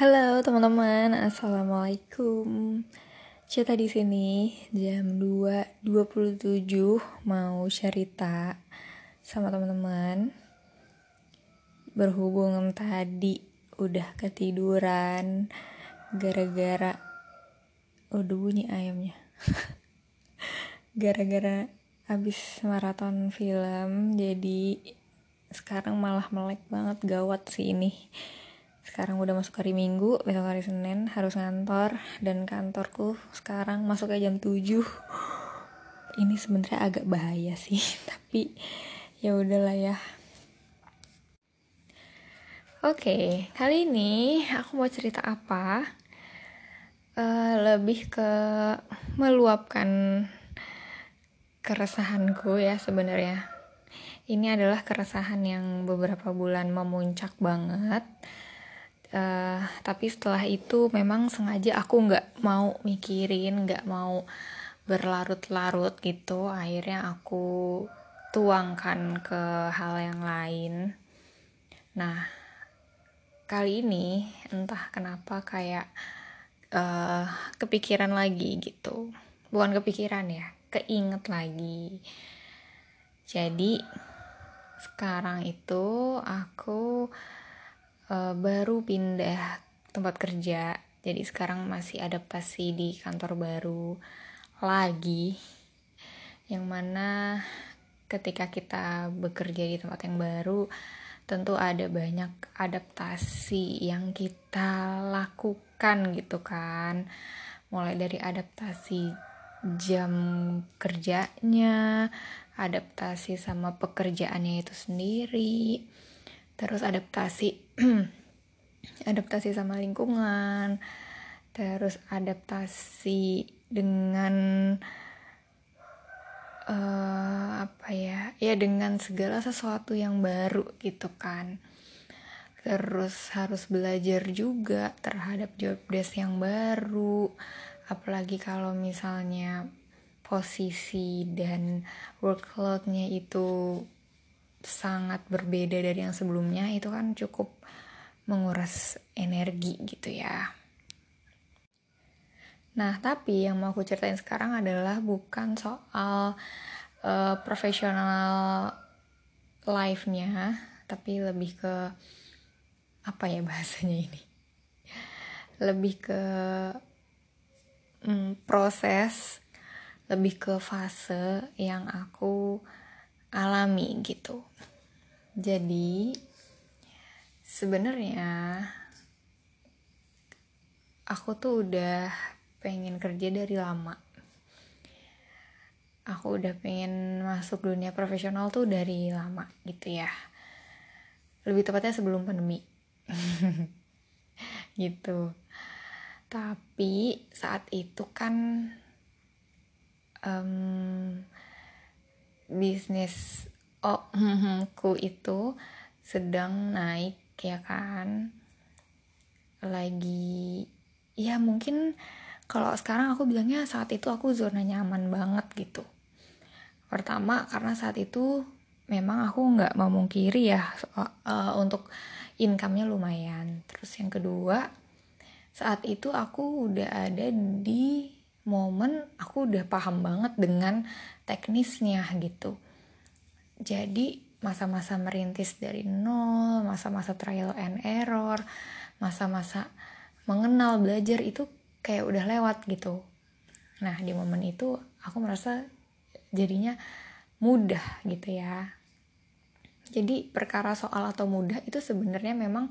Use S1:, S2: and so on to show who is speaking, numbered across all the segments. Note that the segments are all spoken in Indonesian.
S1: Halo teman-teman, assalamualaikum. Cerita di sini jam 2.27 mau cerita sama teman-teman. Berhubung tadi udah ketiduran gara-gara udah bunyi ayamnya. gara-gara habis maraton film jadi sekarang malah melek banget gawat sih ini sekarang udah masuk hari minggu besok hari senin harus ngantor dan kantorku sekarang masuk jam 7 ini sebenarnya agak bahaya sih tapi ya udahlah ya. Oke kali ini aku mau cerita apa? Uh, lebih ke meluapkan keresahanku ya sebenarnya. Ini adalah keresahan yang beberapa bulan memuncak banget uh, tapi setelah itu memang sengaja aku nggak mau mikirin nggak mau berlarut-larut gitu. Akhirnya aku tuangkan ke hal yang lain. Nah kali ini entah kenapa kayak uh, kepikiran lagi gitu. Bukan kepikiran ya keinget lagi. Jadi sekarang itu aku uh, baru pindah tempat kerja. Jadi sekarang masih adaptasi di kantor baru lagi. Yang mana ketika kita bekerja di tempat yang baru tentu ada banyak adaptasi yang kita lakukan gitu kan. Mulai dari adaptasi jam kerjanya adaptasi sama pekerjaannya itu sendiri terus adaptasi. Adaptasi sama lingkungan. Terus adaptasi dengan uh, apa ya? Ya dengan segala sesuatu yang baru gitu kan. Terus harus belajar juga terhadap job desk yang baru. Apalagi kalau misalnya posisi dan workloadnya itu sangat berbeda dari yang sebelumnya itu kan cukup menguras energi gitu ya. Nah, tapi yang mau aku ceritain sekarang adalah bukan soal uh, profesional life-nya, tapi lebih ke apa ya bahasanya ini? Lebih ke mm, proses, lebih ke fase yang aku alami gitu. Jadi sebenarnya aku tuh udah pengen kerja dari lama. Aku udah pengen masuk dunia profesional tuh dari lama gitu ya. Lebih tepatnya sebelum pandemi. gitu. Tapi saat itu kan um, bisnis oh ku itu sedang naik ya kan? Lagi ya mungkin kalau sekarang aku bilangnya saat itu aku zona nyaman banget gitu. Pertama karena saat itu memang aku nggak memungkiri ya uh, untuk income-nya lumayan. Terus yang kedua saat itu aku udah ada di momen aku udah paham banget dengan teknisnya gitu. Jadi masa-masa merintis dari nol masa-masa trial and error masa-masa mengenal belajar itu kayak udah lewat gitu. Nah di momen itu aku merasa jadinya mudah gitu ya. Jadi perkara soal atau mudah itu sebenarnya memang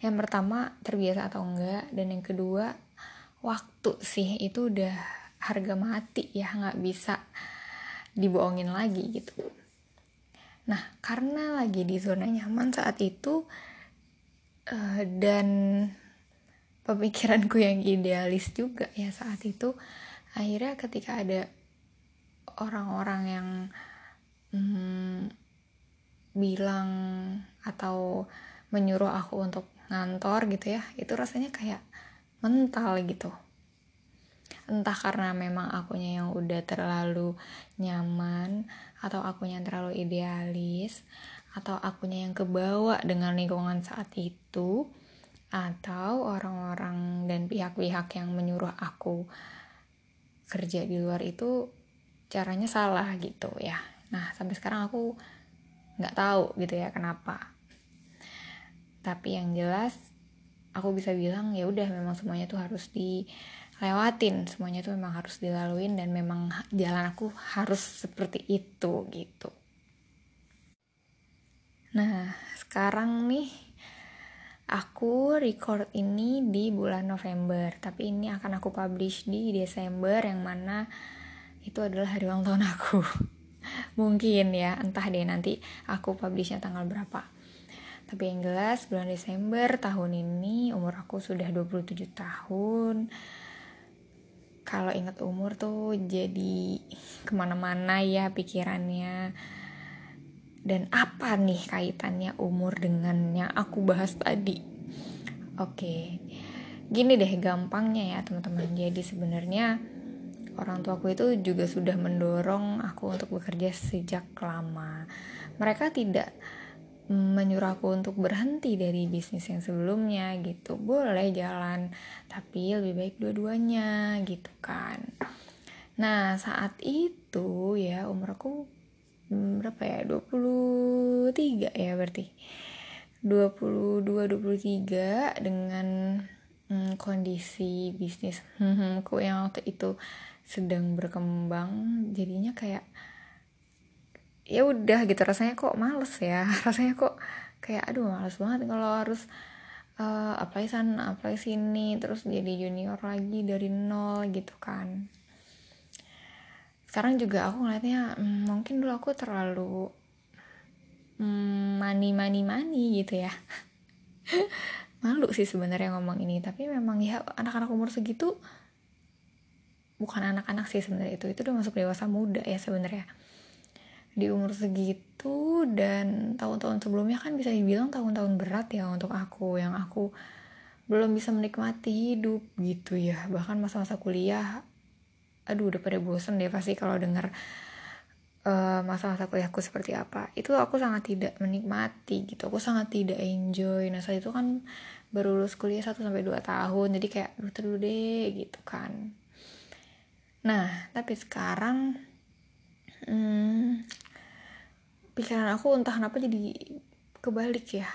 S1: yang pertama terbiasa atau enggak dan yang kedua waktu sih itu udah harga mati ya nggak bisa dibohongin lagi gitu. Nah karena lagi di zona nyaman saat itu uh, dan pemikiranku yang idealis juga ya saat itu akhirnya ketika ada orang-orang yang hmm, bilang atau menyuruh aku untuk ngantor gitu ya itu rasanya kayak mental gitu entah karena memang akunya yang udah terlalu nyaman atau akunya yang terlalu idealis atau akunya yang kebawa dengan lingkungan saat itu atau orang pihak-pihak yang menyuruh aku kerja di luar itu caranya salah gitu ya. Nah sampai sekarang aku nggak tahu gitu ya kenapa. Tapi yang jelas aku bisa bilang ya udah memang semuanya tuh harus dilewatin semuanya tuh memang harus dilaluin dan memang jalan aku harus seperti itu gitu. Nah sekarang nih aku record ini di bulan November tapi ini akan aku publish di Desember yang mana itu adalah hari ulang tahun aku. Mungkin ya entah deh nanti aku publishnya tanggal berapa. Tapi yang jelas bulan Desember tahun ini umur aku sudah 27 tahun kalau ingat umur tuh jadi ke mana-mana ya pikirannya. Dan apa nih kaitannya umur dengan yang aku bahas tadi. Oke. Gini deh gampangnya ya teman-teman. Jadi sebenarnya orang tuaku itu juga sudah mendorong aku untuk bekerja sejak lama. Mereka tidak menyuruh aku untuk berhenti dari bisnis yang sebelumnya gitu. Boleh jalan tapi lebih baik dua-duanya gitu kan. Nah saat itu ya umur aku Hmm, berapa ya? 23 ya berarti. 22 23 dengan hmm, kondisi bisnis yang waktu itu sedang berkembang. Jadinya kayak ya udah gitu rasanya kok males ya. Rasanya kok kayak aduh males banget kalau harus uh, apply sana apply sini terus jadi junior lagi dari nol gitu kan. Sekarang juga aku ngeliatnya hmm, mungkin dulu aku terlalu hmm, mani mani mani gitu ya. Malu sih sebenarnya ngomong ini tapi memang ya anak-anak umur segitu bukan anak-anak sih sebenarnya itu itu udah masuk dewasa muda ya sebenarnya di umur segitu dan tahun-tahun sebelumnya kan bisa dibilang tahun-tahun berat ya untuk aku yang aku belum bisa menikmati hidup gitu ya. Bahkan masa-masa kuliah aduh udah pada bosen deh pasti kalau denger uh, masa-masa kuliahku seperti apa. Itu aku sangat tidak menikmati gitu. Aku sangat tidak enjoy. Nah saat itu kan baru lulus kuliah 1 sampai dua tahun. Jadi kayak lu dulu deh gitu kan. Nah tapi sekarang hmm, pikiran aku entah kenapa jadi kebalik ya.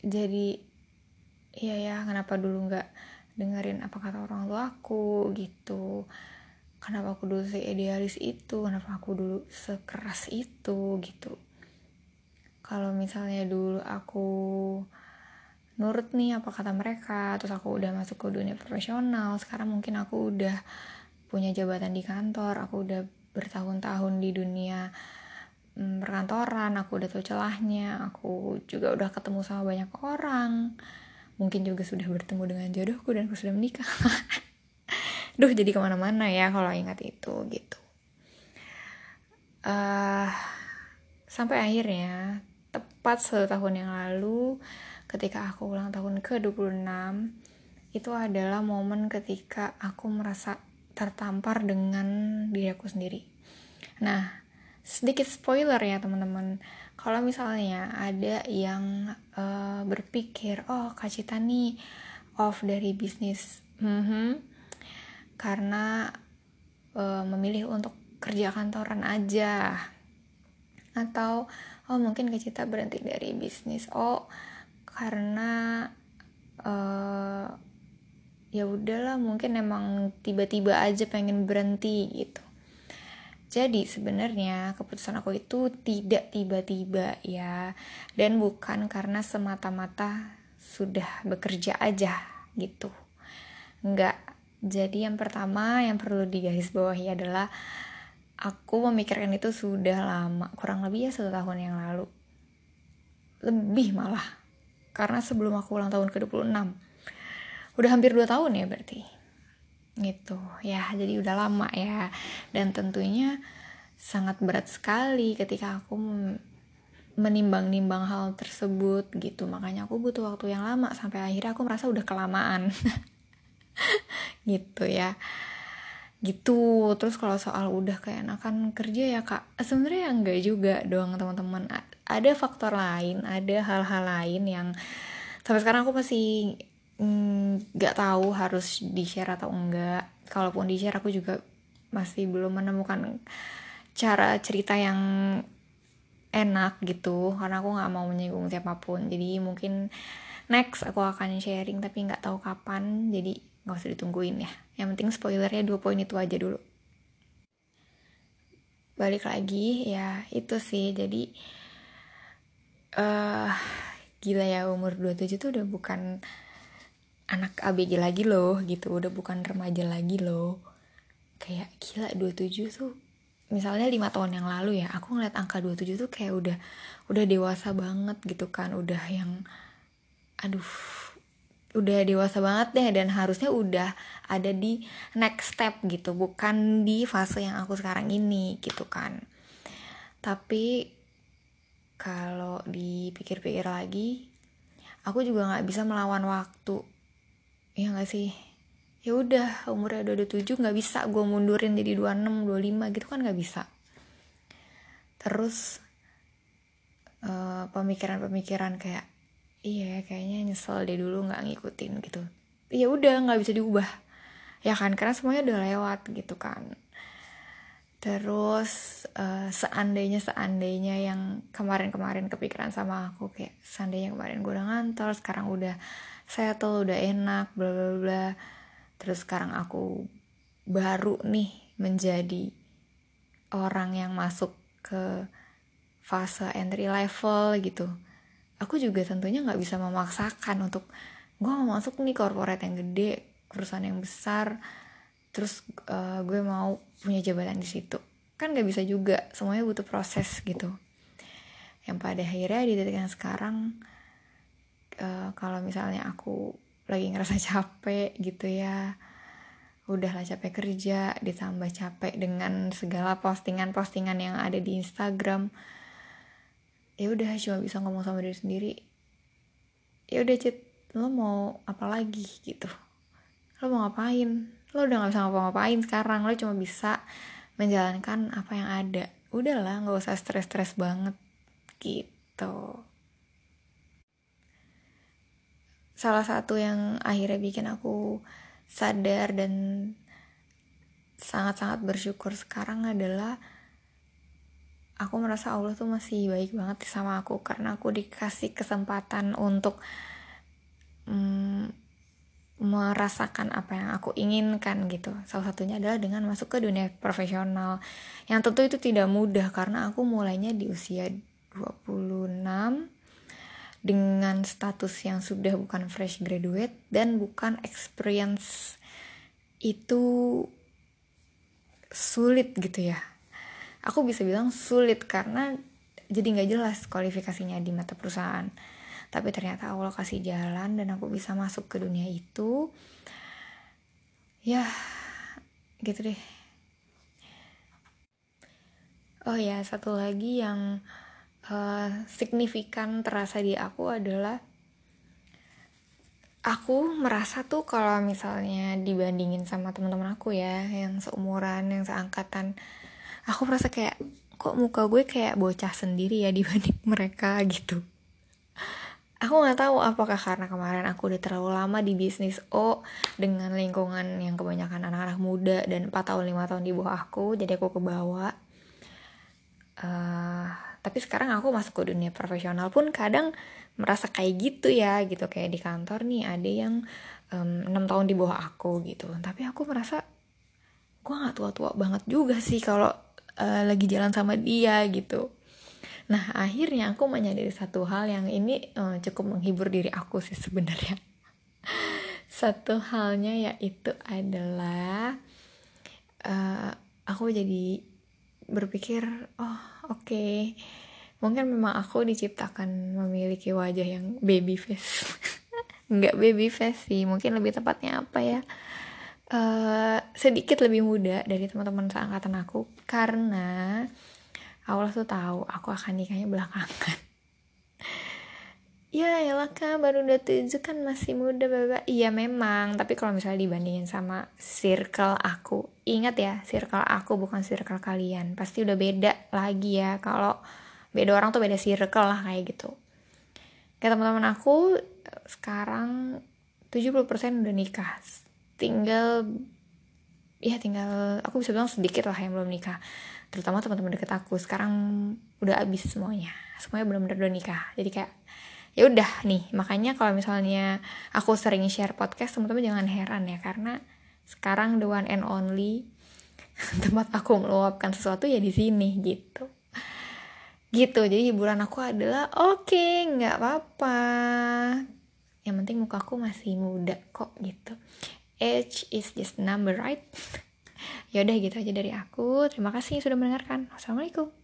S1: Jadi iya ya kenapa dulu nggak dengerin apa kata orang tua aku gitu? Kenapa aku dulu idealis itu? Kenapa aku dulu sekeras itu gitu? Kalau misalnya dulu aku nurut nih apa kata mereka terus aku udah masuk ke dunia profesional sekarang mungkin aku udah punya jabatan di kantor aku udah bertahun-tahun di dunia mm, perkantoran aku udah tahu celahnya aku juga udah ketemu sama banyak orang. Mungkin juga sudah bertemu dengan jodohku dan aku sudah menikah. Duh jadi ke mana-mana ya kalau ingat itu gitu. Uh, sampai akhirnya tepat satu tahun yang lalu ketika aku ulang tahun ke 26 itu adalah momen ketika aku merasa tertampar dengan diri aku sendiri. Nah sedikit spoiler ya teman-teman. Kalau misalnya ada yang uh, berpikir oh Kak Cita nih off dari bisnis mm-hmm, karena uh, memilih untuk kerja kantoran aja. Atau oh mungkin Kak Cita berhenti dari bisnis. Oh karena uh, ya udahlah mungkin emang tiba-tiba aja pengen berhenti gitu jadi sebenarnya keputusan aku itu tidak tiba-tiba ya dan bukan karena semata-mata sudah bekerja aja gitu. Enggak. Jadi yang pertama yang perlu digarisbawahi adalah aku memikirkan itu sudah lama, kurang lebih ya satu tahun yang lalu. Lebih malah. Karena sebelum aku ulang tahun ke-26. Udah hampir 2 tahun ya berarti gitu. Ya jadi udah lama ya. Dan tentunya sangat berat sekali ketika aku menimbang-nimbang hal tersebut gitu. Makanya aku butuh waktu yang lama sampai akhirnya aku merasa udah kelamaan. Gitu ya. Gitu. Terus kalau soal udah kayak enakan kerja ya kak sebenarnya enggak juga doang teman-teman. Ada faktor lain ada hal-hal lain yang sampai sekarang aku masih nggak mm, tahu harus di share atau enggak. Kalaupun di share aku juga masih belum menemukan cara cerita yang enak gitu. Karena aku nggak mau menyinggung siapa pun. Jadi mungkin next aku akan sharing tapi nggak tahu kapan. Jadi nggak usah ditungguin ya. Yang penting spoilernya dua poin itu aja dulu. Balik lagi ya itu sih. Jadi uh, gila ya umur 27 tuh udah bukan anak ABG lagi loh gitu. Udah bukan remaja lagi loh. Kayak gila 27 tuh misalnya lima tahun yang lalu ya aku ngeliat angka 27 tuh kayak udah udah dewasa banget gitu kan. Udah yang aduh udah dewasa banget deh. Dan harusnya udah ada di next step gitu bukan di fase yang aku sekarang ini gitu kan. Tapi kalau dipikir-pikir lagi aku juga nggak bisa melawan waktu ya nggak sih? Ya udah umurnya udah 27 nggak bisa gue mundurin jadi 26 25 gitu kan nggak bisa. Terus eh, pemikiran-pemikiran kayak iya kayaknya nyesel deh dulu nggak ngikutin gitu. Ya udah nggak bisa diubah. Ya kan karena semuanya udah lewat gitu kan. Terus uh, seandainya seandainya yang kemarin-kemarin kepikiran sama aku kayak seandainya kemarin gue udah ngantor sekarang udah settle udah enak bla bla bla. Terus sekarang aku baru nih menjadi orang yang masuk ke fase entry level gitu. Aku juga tentunya nggak bisa memaksakan untuk gue mau masuk nih corporate yang gede perusahaan yang besar. Terus uh, gue mau punya jabatan di situ. Kan gak bisa juga semuanya butuh proses gitu. Yang pada akhirnya di detik yang sekarang uh, kalau misalnya aku lagi ngerasa capek gitu ya udahlah capek kerja ditambah capek dengan segala postingan-postingan yang ada di Instagram. Ya udah cuma bisa ngomong sama diri sendiri. Ya udah cit lo mau apa lagi gitu? Lo mau ngapain? Lo udah gak bisa ngapa-ngapain sekarang lo cuma bisa menjalankan apa yang ada. Udahlah nggak usah stres-stres banget gitu salah satu yang akhirnya bikin aku sadar dan sangat-sangat bersyukur sekarang adalah aku merasa Allah tuh masih baik banget sama aku karena aku dikasih kesempatan untuk hmm, merasakan apa yang aku inginkan gitu. Salah satunya adalah dengan masuk ke dunia profesional. Yang tentu itu tidak mudah karena aku mulainya di usia 26 dengan status yang sudah bukan fresh graduate dan bukan experience itu sulit gitu ya. Aku bisa bilang sulit karena jadi nggak jelas kualifikasinya di mata perusahaan. Tapi ternyata Allah kasih jalan dan aku bisa masuk ke dunia itu. Ya gitu deh. Oh ya satu lagi yang uh, signifikan terasa di aku adalah aku merasa tuh kalau misalnya dibandingin sama teman-teman aku ya yang seumuran yang seangkatan aku merasa kayak kok muka gue kayak bocah sendiri ya dibanding mereka? gitu. Aku nggak tahu apakah karena kemarin aku udah terlalu lama di bisnis O dengan lingkungan yang kebanyakan anak-anak muda dan 4 tahun 5 tahun di bawah aku jadi aku ke bawah. Uh, tapi sekarang aku masuk ke dunia profesional pun kadang merasa kayak gitu ya gitu. Kayak di kantor nih ada yang um, 6 tahun di bawah aku gitu. Tapi aku merasa gue nggak tua-tua banget juga sih kalau uh, lagi jalan sama dia gitu. Nah, akhirnya aku menyadari satu hal yang ini uh, cukup menghibur diri aku sih sebenarnya. satu halnya yaitu adalah uh, aku jadi berpikir, oh oke, okay. mungkin memang aku diciptakan memiliki wajah yang baby face. Nggak baby face sih, mungkin lebih tepatnya apa ya? Uh, sedikit lebih muda dari teman-teman seangkatan aku karena Allah tuh tahu aku akan nikahnya belakangan ya ya kak baru udah tujuh kan masih muda bapak iya memang. Tapi kalau misalnya dibandingin sama circle aku ingat ya circle aku bukan circle kalian. Pasti udah beda lagi ya. Kalau beda orang tuh beda circle lah kayak gitu. Kayak teman-teman aku sekarang 70% udah nikah. Tinggal ya tinggal aku bisa bilang sedikit lah yang belum nikah. Terutama teman-teman deket aku. Sekarang udah abis semuanya. Semuanya benar-benar udah nikah. Jadi kayak ya udah nih makanya kalau misalnya aku sering share podcast teman-teman jangan heran ya karena sekarang the one and only tempat aku meluapkan sesuatu ya di sini gitu. Gitu jadi hiburan aku adalah oke okay, nggak apa-apa. Yang penting muka aku masih muda kok gitu. Age is just number right? Ya udah gitu aja dari aku. Terima kasih sudah mendengarkan. Assalamualaikum